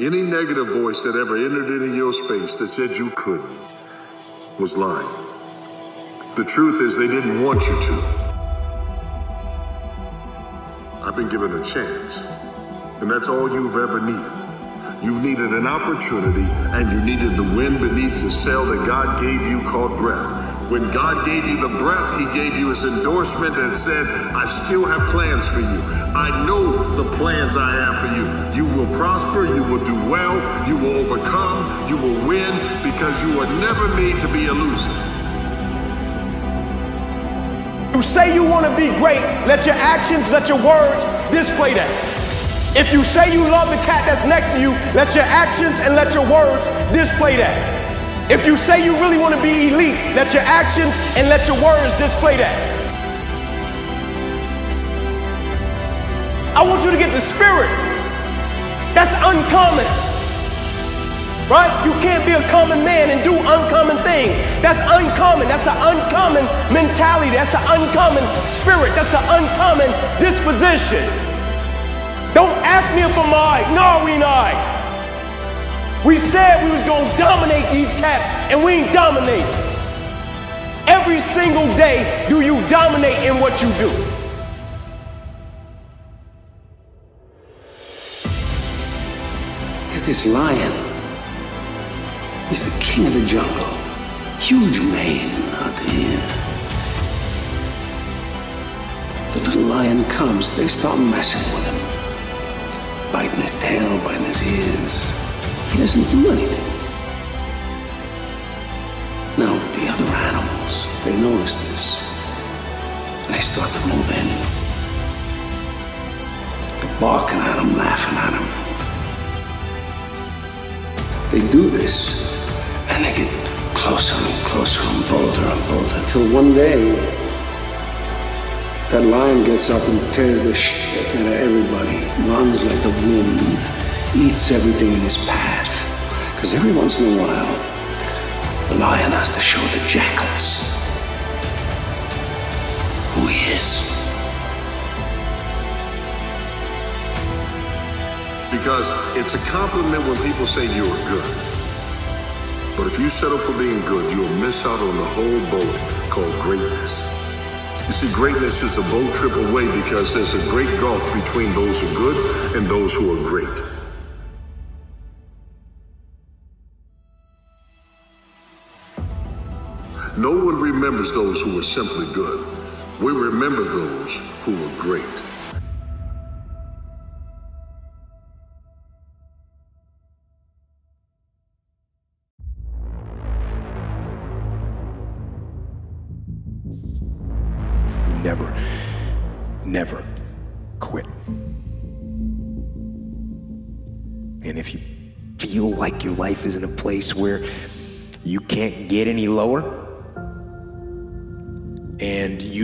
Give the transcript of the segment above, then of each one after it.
Any negative voice that ever entered into your space that said you couldn't was lying. The truth is, they didn't want you to. I've been given a chance, and that's all you've ever needed. You've needed an opportunity, and you needed the wind beneath your sail that God gave you called breath. When God gave you the breath, He gave you His endorsement and said, I still have plans for you. I know the plans I have for you. You will prosper, you will do well, you will overcome, you will win because you were never made to be a loser. You say you want to be great, let your actions, let your words display that. If you say you love the cat that's next to you, let your actions and let your words display that. If you say you really want to be elite, let your actions and let your words display that. I want you to get the spirit. That's uncommon. Right? You can't be a common man and do uncommon things. That's uncommon. That's an uncommon mentality. That's an uncommon spirit. That's an uncommon disposition. Don't ask me if I'm all right. No, we not. We said we was gonna dominate these cats, and we ain't dominate. Every single day, do you dominate in what you do? Look at this lion. He's the king of the jungle. Huge mane out there. The little lion comes, they start messing with him. Biting his tail, biting his ears. He doesn't do anything. Now, the other animals, they notice this. And they start to move in. They're barking at him, laughing at him. They do this, and they get closer and closer and bolder and bolder, till one day, that lion gets up and tears the shit out of everybody, runs like the wind, eats everything in his path. Because every once in a while, the lion has to show the jackals who he is. Because it's a compliment when people say you're good. But if you settle for being good, you'll miss out on the whole boat called greatness. You see, greatness is a boat trip away because there's a great gulf between those who are good and those who are great. No one remembers those who were simply good. We remember those who were great. Never, never quit. And if you feel like your life is in a place where you can't get any lower,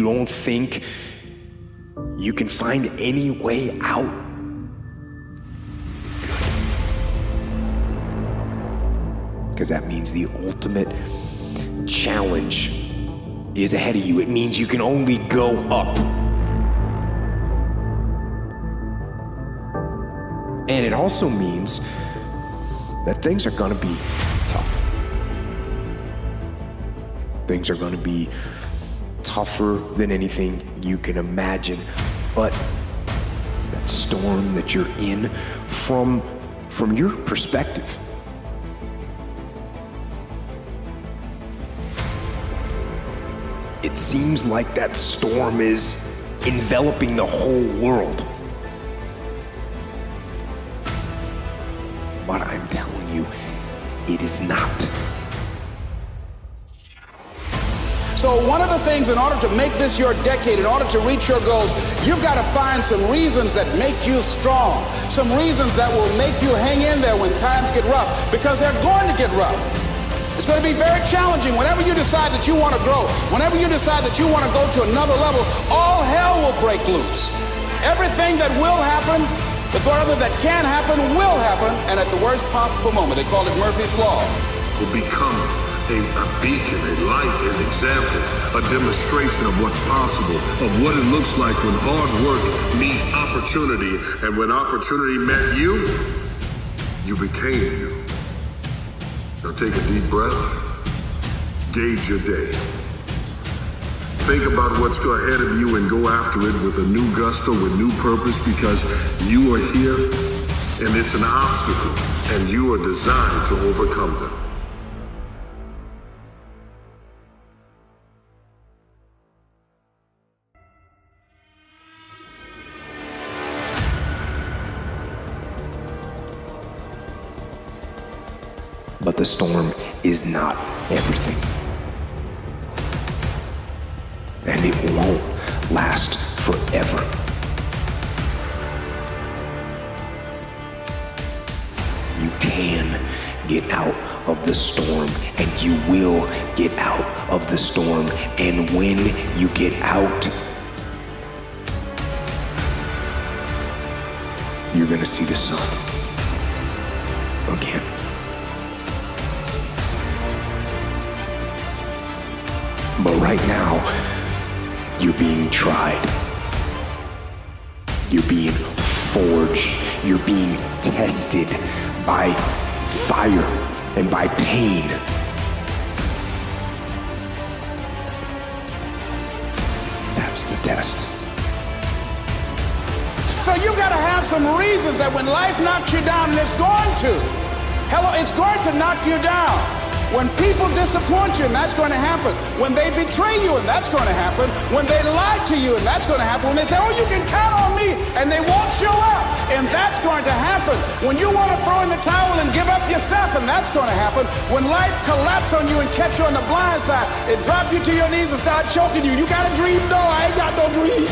you don't think you can find any way out, Because that means the ultimate challenge is ahead of you. It means you can only go up. And it also means that things are gonna be tough. Things are gonna be tougher than anything you can imagine. But that storm that you're in, from, from your perspective, it seems like that storm is enveloping the whole world. But I'm telling you, it is not. So, one of the things in order to make this your decade, in order to reach your goals, you've got to find some reasons that make you strong, some reasons that will make you hang in there when times get rough, because they're going to get rough. It's going to be very challenging. Whenever you decide that you want to grow, whenever you decide that you want to go to another level, all hell will break loose. Everything that will happen, the rather that can happen, will happen, and at the worst possible moment. They call it Murphy's Law. Will become a, a beacon, a light, an example, a demonstration of what's possible, of what it looks like when hard work meets opportunity, and when opportunity met you, You became you. Now take a deep breath. Gauge your day. Think about what's ahead of you and go after it with a new gusto, with new purpose, because you are here and it's an obstacle, and you are designed to overcome them. But the storm is not everything. And it won't last forever. You can get out of the storm, and you will get out of the storm. And when you get out, you're gonna see the sun again. Right now, you're being tried. You're being forged. You're being tested by fire and by pain. That's the test. So you got to have some reasons that when life knocks you down, and it's going to, hello, it's going to knock you down. When people disappoint you, and that's going to happen. When they betray you, and that's going to happen. When they lie to you, and that's going to happen. When they say, oh, you can count on me, and they won't show up, and that's going to happen. When you want to throw in the towel and give up yourself, and that's going to happen. When life collapses on you and catch you on the blind side, it drop you to your knees and start choking you. You got a dream? No, I ain't got no dream.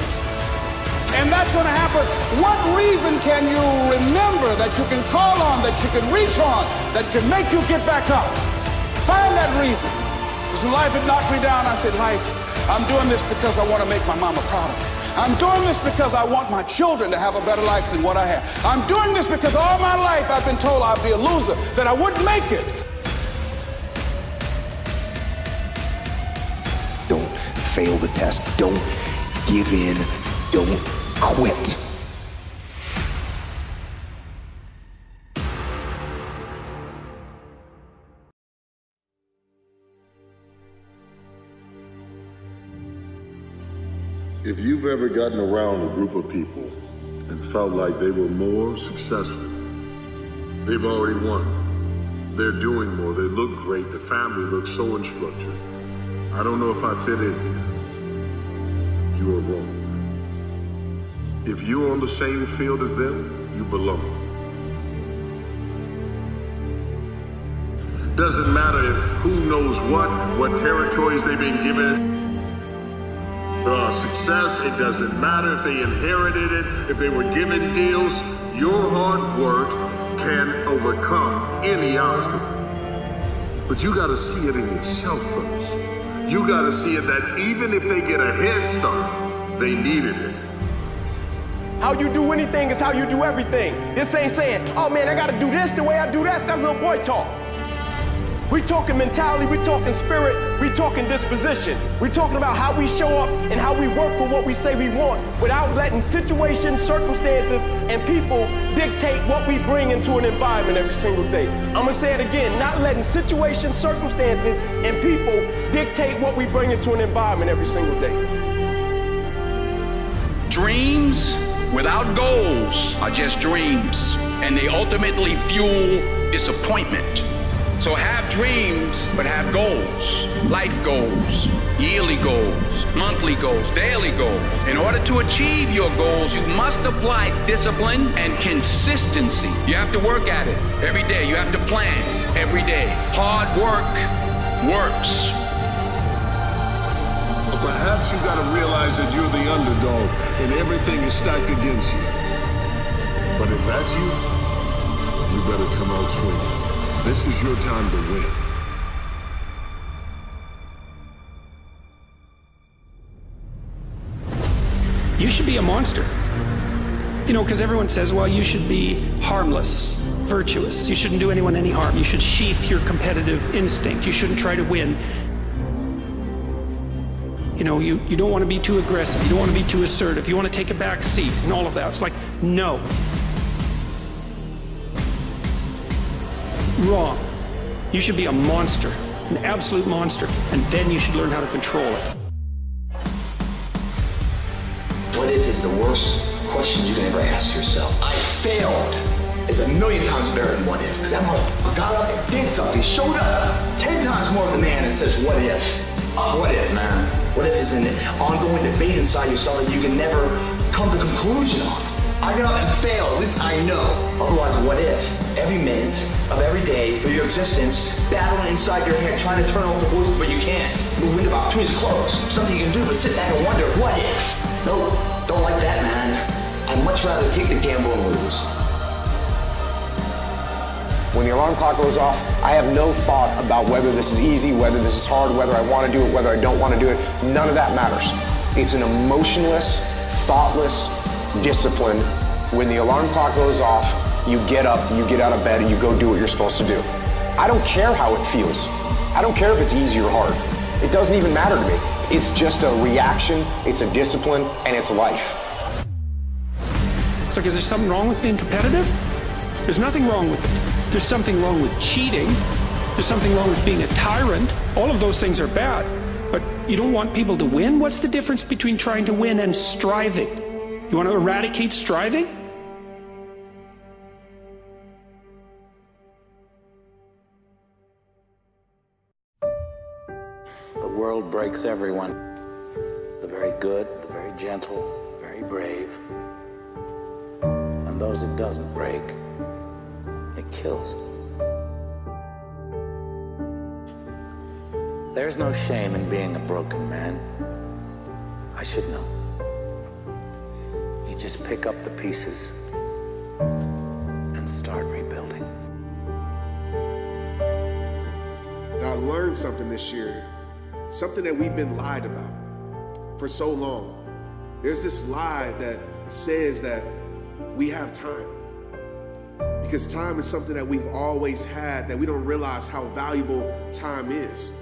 And that's going to happen. What reason can you remember that you can call on, that you can reach on, that can make you get back up? Find that reason. Because when life had knocked me down, I said, Life, I'm doing this because I want to make my mama proud of me. I'm doing this because I want my children to have a better life than what I have. I'm doing this because all my life I've been told I'd be a loser, that I wouldn't make it. Don't fail the test. Don't give in. Don't quit. If you've ever gotten around a group of people and felt like they were more successful, they've already won. They're doing more. They look great. The family looks so unstructured. I don't know if I fit in here. You are wrong. If you're on the same field as them, you belong. Doesn't matter who knows what, what territories they've been given uh, success. It doesn't matter if they inherited it, if they were given deals. Your hard work can overcome any obstacle. But you got to see it in yourself first. You got to see it that even if they get a head start, they needed it. How you do anything is how you do everything. This ain't saying, oh man, I gotta do this the way I do that. That's little boy talk. We talking mentality, we talking spirit, we talking disposition. We talking about how we show up and how we work for what we say we want without letting situations, circumstances, and people dictate what we bring into an environment every single day. I'm gonna say it again, not letting situations, circumstances, and people dictate what we bring into an environment every single day. Dreams without goals are just dreams, and they ultimately fuel disappointment. So have dreams, but have goals. Life goals, yearly goals, monthly goals, daily goals. In order to achieve your goals, you must apply discipline and consistency. You have to work at it every day. You have to plan every day. Hard work works. Perhaps you gotta realize that you're the underdog and everything is stacked against you. But if that's you, you better come out swinging. This is your time to win. You should be a monster. You know, because everyone says, well, you should be harmless, virtuous. You shouldn't do anyone any harm. You should sheath your competitive instinct. You shouldn't try to win. You know, you, you don't want to be too aggressive. You don't want to be too assertive. You want to take a back seat and all of that. It's like, no. Wrong. You should be a monster, an absolute monster, and then you should learn how to control it. What if is the worst question you can ever ask yourself? I failed. It's a million times better than what if. Because that motherfucker got up and did something, showed up. Ten times more of the man that says what if. Oh, what if, man? What if is an ongoing debate inside yourself that you can never come to a conclusion on. I got up and failed, at least I know. Otherwise, what if? Every minute of every day for your existence, battling inside your head, trying to turn off the voices, but you can't. The window of opportunities closed. Something you can do, but sit back and wonder, what if? No, don't like that, man. I'd much rather take the gamble and lose. When the alarm clock goes off, I have no thought about whether this is easy, whether this is hard, whether I want to do it, whether I don't want to do it. None of that matters. It's an emotionless, thoughtless, discipline. When the alarm clock goes off, you get up, you get out of bed, and you go do what you're supposed to do. I don't care how it feels. I don't care if it's easy or hard. It doesn't even matter to me. It's just a reaction, it's a discipline, and it's life. It's like, is there something wrong with being competitive? There's nothing wrong with it. There's something wrong with cheating. There's something wrong with being a tyrant. All of those things are bad. But you don't want people to win? What's the difference between trying to win and striving? You want to eradicate striving? Breaks everyone. The very good, the very gentle, the very brave. And those it doesn't break, it kills. There's no shame in being a broken man. I should know. You just pick up the pieces and start rebuilding. I learned something this year, something that we've been lied about for so long. There's this lie that says that we have time. Because time is something that we've always had, that we don't realize how valuable time is.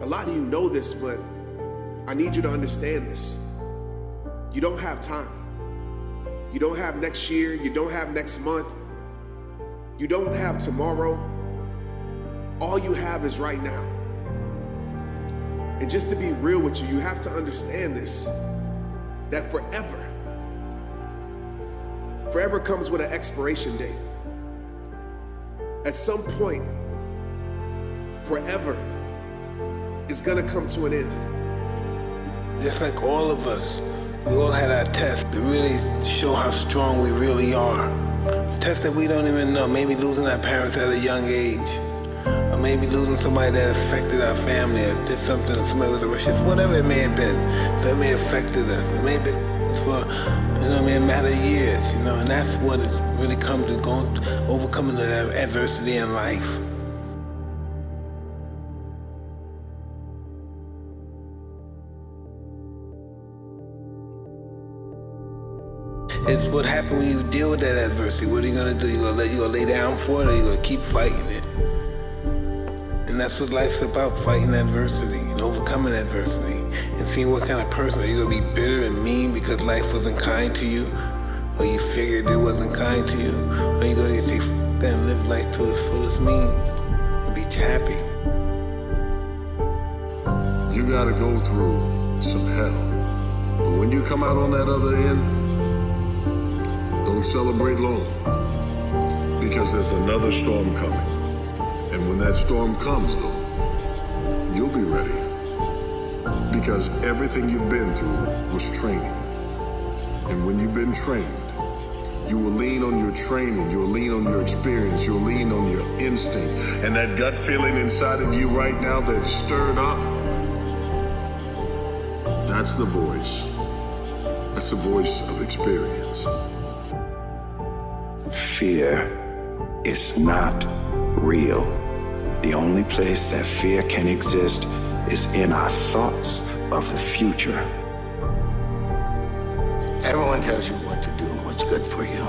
A lot of you know this, but I need you to understand this. You don't have time. You don't have next year. You don't have next month. You don't have tomorrow. All you have is right now. And just to be real with you, you have to understand this that forever, forever comes with an expiration date. At some point, forever is gonna come to an end. Just like all of us, we all had our test to really show how strong we really are. Tests that we don't even know. Maybe losing our parents at a young age. Maybe losing somebody that affected our family or did something, somebody was a racist, whatever it may have been. So it may have affected us. It may have been for, you know, what I mean, a matter of years, you know, and that's what it's really come to going, overcoming the adversity in life. It's what happens when you deal with that adversity. What are you gonna do? You gonna let you gonna lay down for it, or you gonna keep fighting it? And that's what life's about: fighting adversity and overcoming adversity, and seeing what kind of person are you gonna be bitter and mean because life wasn't kind to you, or you figured it wasn't kind to you, or you gonna say that and live life to its fullest means and be happy. You gotta go through some hell. But when you come out on that other end, don't celebrate long. Because there's another storm coming. When that storm comes, though, you'll be ready. Because everything you've been through was training. And when you've been trained, you will lean on your training, you'll lean on your experience, you'll lean on your instinct. And that gut feeling inside of you right now that is stirred up, that's the voice. That's the voice of experience. Fear is not real. The only place that fear can exist is in our thoughts of the future. Everyone tells you what to do and what's good for you.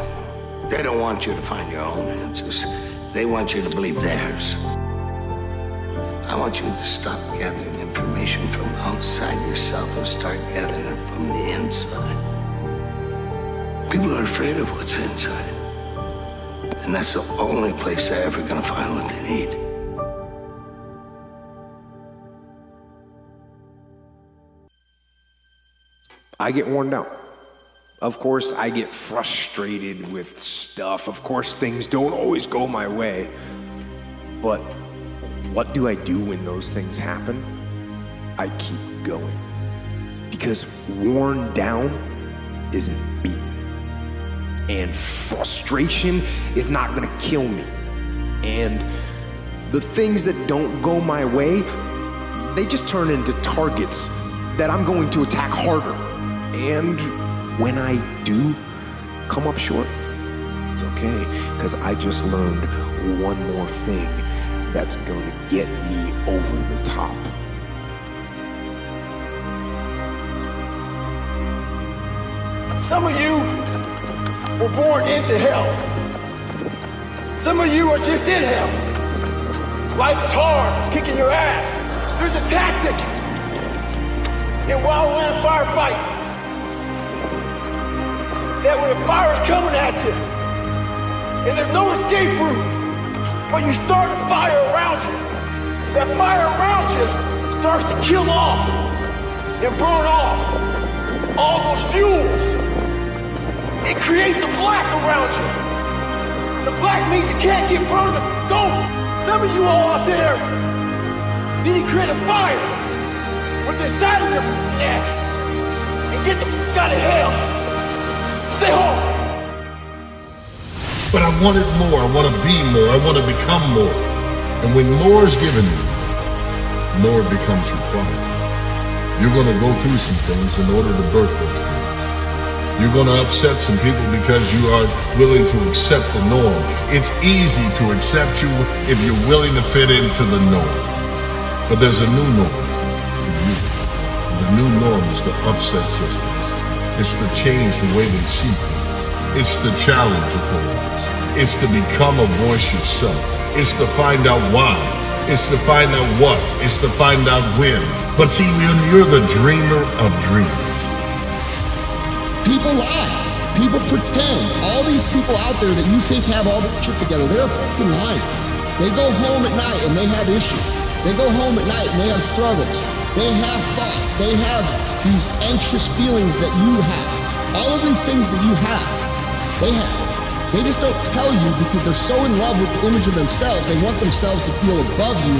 They don't want you to find your own answers. They want you to believe theirs. I want you to stop gathering information from outside yourself and start gathering it from the inside. People are afraid of what's inside. And that's the only place they're ever gonna find what they need. I get worn down. Of course, I get frustrated with stuff. Of course, things don't always go my way. But what do I do when those things happen? I keep going. Because worn down isn't beaten. And frustration is not gonna kill me. And the things that don't go my way, they just turn into targets that I'm going to attack harder. And when I do come up short, it's okay, because I just learned one more thing that's gonna get me over the top. Some of you were born into hell. Some of you are just in hell. Life is hard, it's kicking your ass. There's a tactic in wildland firefight that when the fire is coming at you and there's no escape route, but you start a fire around you, that fire around you starts to kill off and burn off all those fuels. It creates a black around you. The black means you can't get burned to go. Some of you all out there need to create a fire with the inside of your ass and get the f out of hell. Stay home. But I wanted more. I want to be more. I want to become more. And when more is given you, more becomes required. You're going to go through some things in order to birth those dreams. You're going to upset some people because you are willing to accept the norm. It's easy to accept you if you're willing to fit into the norm. But there's a new norm for you. And The new norm is to upset systems. It's to change the way they see things. It's to challenge authorities. It's to become a voice yourself. It's to find out why. It's to find out what. It's to find out when. But see, you're the dreamer of dreams, People lie. People pretend. All these people out there that you think have all the shit together, they're fucking lying. They go home at night and they have issues. They go home at night and they have struggles. They have thoughts. They have these anxious feelings that you have. All of these things that you have, they have. They just don't tell you because they're so in love with the image of themselves. They want themselves to feel above you,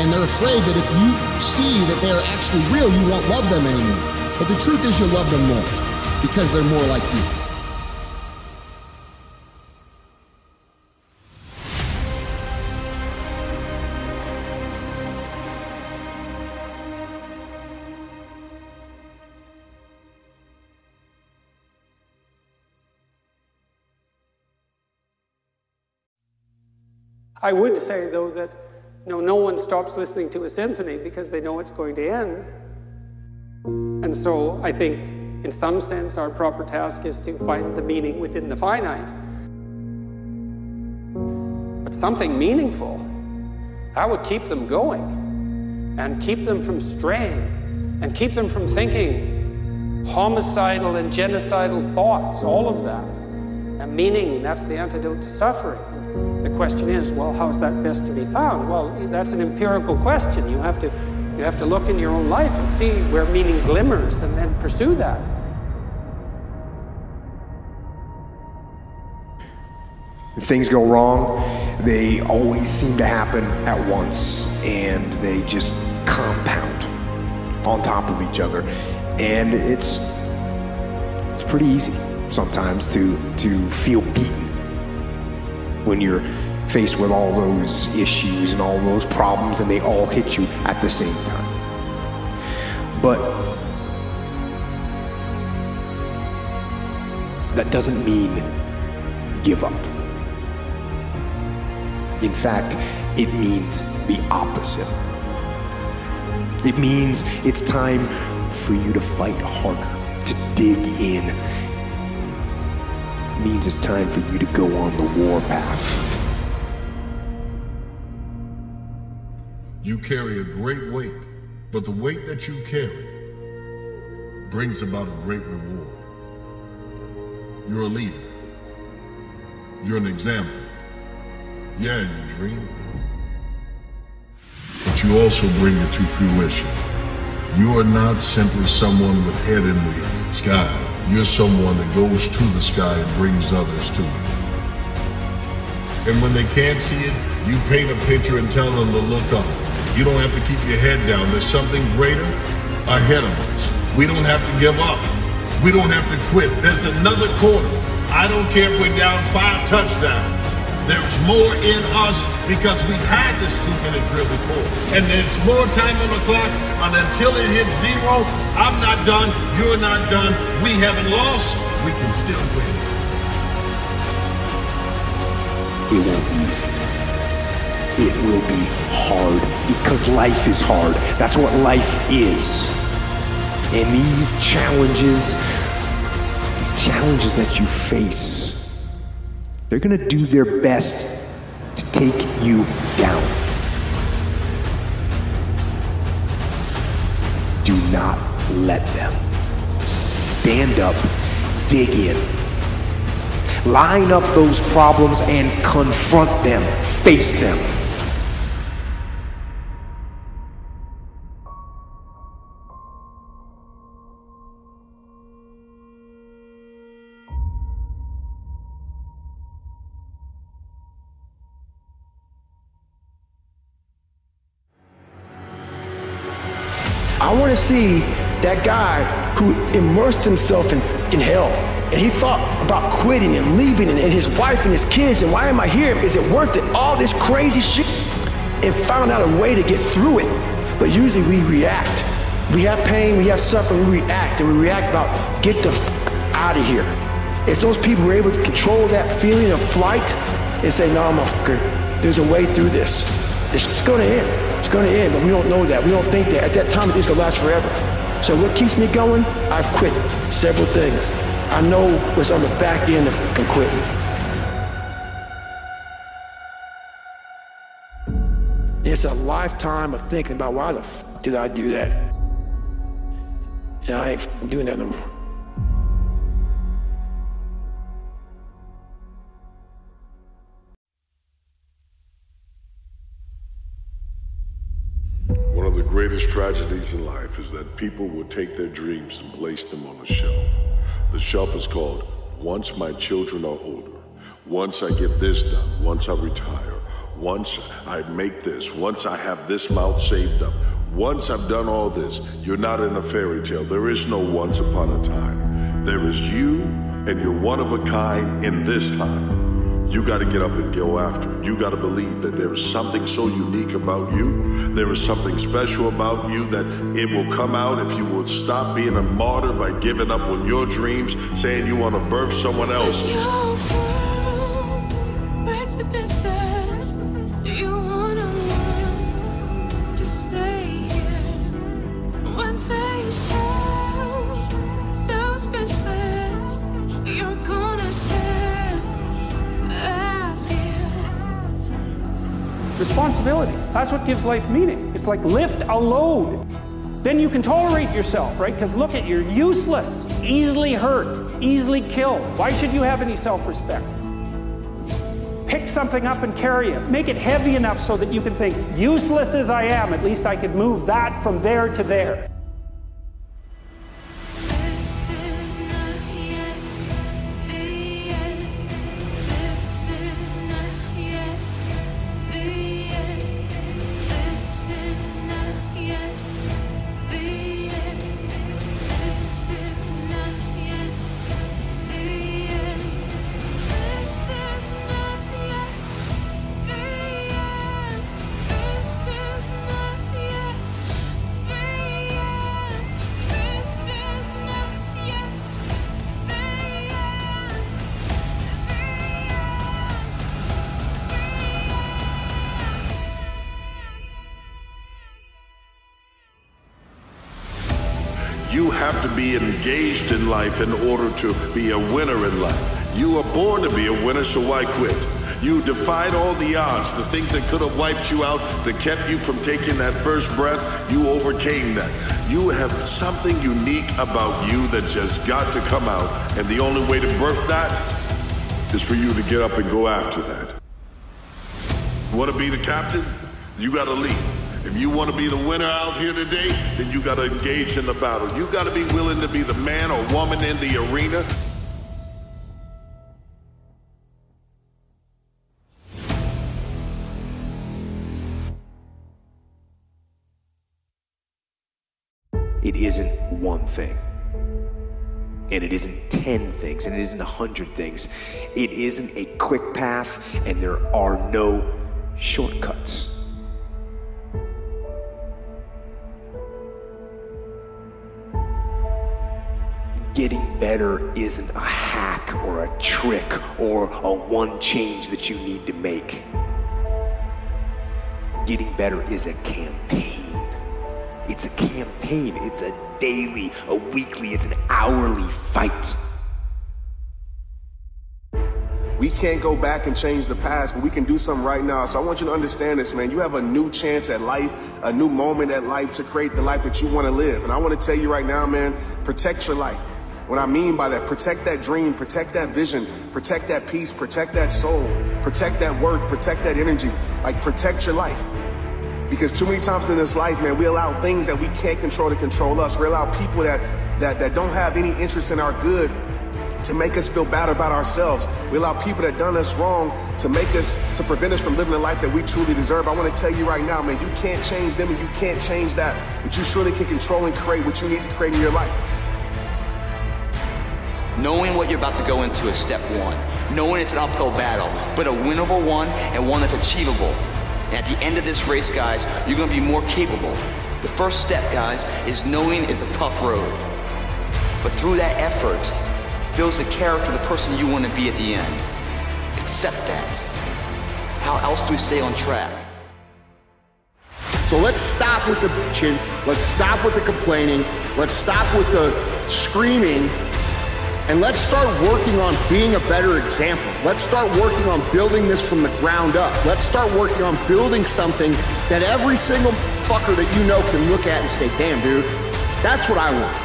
and they're afraid that if you see that they're actually real, you won't love them anymore. But the truth is, you'll love them more because they're more like you. I would say, though, that no, no one stops listening to a symphony because they know it's going to end. And so I think, in some sense, our proper task is to find the meaning within the finite. But something meaningful, that would keep them going and keep them from straying and keep them from thinking homicidal and genocidal thoughts, all of that. And meaning, that's the antidote to suffering. The question is, well, how's that best to be found? Well, that's an empirical question. You have to, you have to look in your own life and see where meaning glimmers and then pursue that. Things go wrong, they always seem to happen at once and they just compound on top of each other. And it's it's pretty easy sometimes to to feel beaten when you're faced with all those issues and all those problems and they all hit you at the same time. But that doesn't mean give up. In fact, it means the opposite. It means it's time for you to fight harder, to dig in. Means it's time for you to go on the war path. You carry a great weight, but the weight that you carry brings about a great reward. You're a leader. You're an example. Yeah, you dream. But you also bring it to fruition. You are not simply someone with head in the sky. You're someone that goes to the sky and brings others to it. And when they can't see it, you paint a picture and tell them to look up. You don't have to keep your head down. There's something greater ahead of us. We don't have to give up. We don't have to quit. There's another quarter. I don't care if we're down five touchdowns. There's more in us because we've had this two-minute drill before. And there's more time on the clock. And until it hits zero, I'm not done. You're not done. We haven't lost. We can still win. It won't be easy. It will be hard because life is hard. That's what life is. And these challenges, these challenges that you face, they're going to do their best to take you down. Do not let them. Stand up, dig in. Line up those problems and confront them, face them. See that guy who immersed himself in, in hell and he thought about quitting and leaving and, and his wife and his kids and why am I here? Is it worth it? All this crazy shit and found out a way to get through it. But usually we react. We have pain, we have suffering, we react and we react about get the f- out of here. It's those people who are able to control that feeling of flight and say, no, motherfucker, there's a way through this. It's, it's to end. Going to end, but we don't know that. We don't think that. At that time, it's going to last forever. So what keeps me going? I've quit several things. I know what's on the back end of fucking quitting. It's a lifetime of thinking about why the fuck did I do that? And I ain't doing that no more. Greatest tragedies in life is that people will take their dreams and place them on a shelf. The shelf is called Once My Children Are Older. Once I get this done. Once I retire. Once I make this. Once I have this amount saved up. Once I've done all this. You're not in a fairy tale. There is no once upon a time. There is you, and you're one of a kind in this time. You got to get up and go after it. You got to believe that there is something so unique about you. There is something special about you that it will come out if you will stop being a martyr by giving up on your dreams, saying you want to birth someone else's. Responsibility. That's what gives life meaning. It's like lift a load. Then you can tolerate yourself, right? Because look at you're useless, easily hurt, easily killed. Why should you have any self-respect? Pick something up and carry it. Make it heavy enough so that you can think, useless as I am, at least I could move that from there to there. Have to be engaged in life in order to be a winner in life. You are born to be a winner, so why quit? You defied all the odds, the things that could have wiped you out, that kept you from taking that first breath, you overcame that. You have something unique about you that just got to come out, and the only way to birth that is for you to get up and go after that. Want to be the captain? You got to lead. If you want to be the winner out here today, then you got to engage in the battle. You got to be willing to be the man or woman in the arena. It isn't one thing. And it isn't 10 things, and it isn't 100 things. It isn't a quick path, and there are no shortcuts. Getting better isn't a hack or a trick or a one change that you need to make. Getting better is a campaign. It's a campaign. It's a daily, a weekly, it's an hourly fight. We can't go back and change the past, but we can do something right now. So I want you to understand this, man. You have a new chance at life, a new moment at life to create the life that you want to live. And I want to tell you right now, man, protect your life. What I mean by that, protect that dream, protect that vision, protect that peace, protect that soul, protect that work, protect that energy. Like, protect your life. Because too many times in this life, man, we allow things that we can't control to control us. We allow people that, that, that don't have any interest in our good to make us feel bad about ourselves. We allow people that done us wrong to make us, to prevent us from living the life that we truly deserve. I want to tell you right now, man, you can't change them and you can't change that, but you surely can control and create what you need to create in your life. Knowing what you're about to go into is step one. Knowing it's an uphill battle, but a winnable one and one that's achievable. And at the end of this race, guys, you're gonna be more capable. The first step, guys, is knowing it's a tough road. But through that effort, builds the character, the person you want to be at the end. Accept that. How else do we stay on track? So let's stop with the bitching. Let's stop with the complaining. Let's stop with the screaming. And let's start working on being a better example. Let's start working on building this from the ground up. Let's start working on building something that every single fucker that you know can look at and say, damn, dude, that's what I want.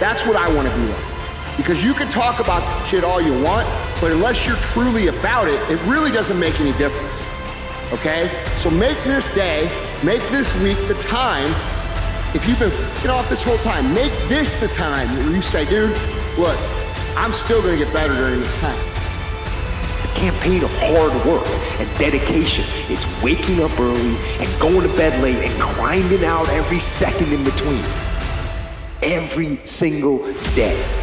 That's what I want to be like. Because you can talk about shit all you want, but unless you're truly about it, it really doesn't make any difference. Okay? So make this day, make this week the time. If you've been fucking off this whole time, make this the time where you say, dude, look, I'm still gonna get better during this time. The campaign of hard work and dedication is waking up early and going to bed late and grinding out every second in between. Every single day.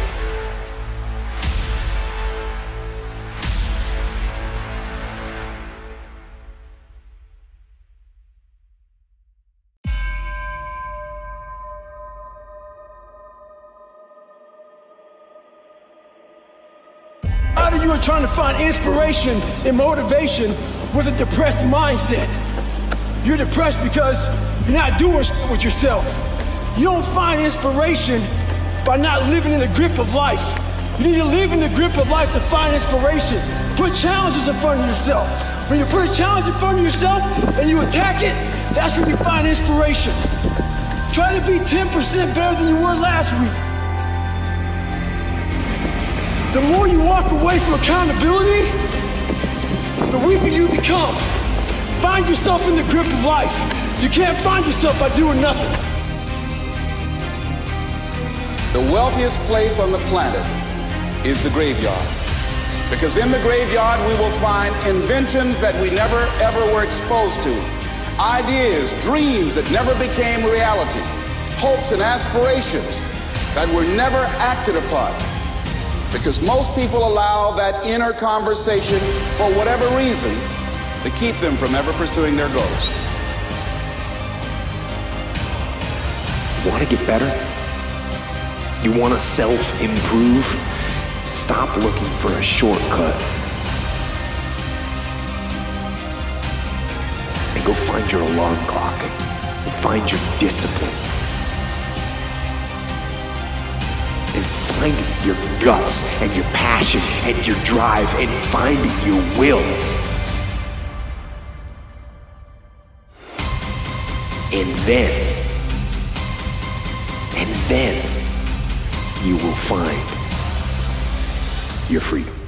Find inspiration and motivation with a depressed mindset. You're depressed because you're not doing shit with yourself. You don't find inspiration by not living in the grip of life. You need to live in the grip of life to find inspiration. Put challenges in front of yourself. When you put a challenge in front of yourself and you attack it, that's when you find inspiration. Try to be 10% better than you were last week. The more you walk away from accountability, the weaker you become. Find yourself in the grip of life. You can't find yourself by doing nothing. The wealthiest place on the planet is the graveyard. Because in the graveyard, we will find inventions that we never ever were exposed to, ideas, dreams that never became reality, hopes and aspirations that were never acted upon. Because most people allow that inner conversation, for whatever reason, to keep them from ever pursuing their goals. Want to get better? You want to self improve? Stop looking for a shortcut. And go find your alarm clock. And find your discipline. And find your guts and your passion and your drive and find your will. And then, and then you will find your freedom.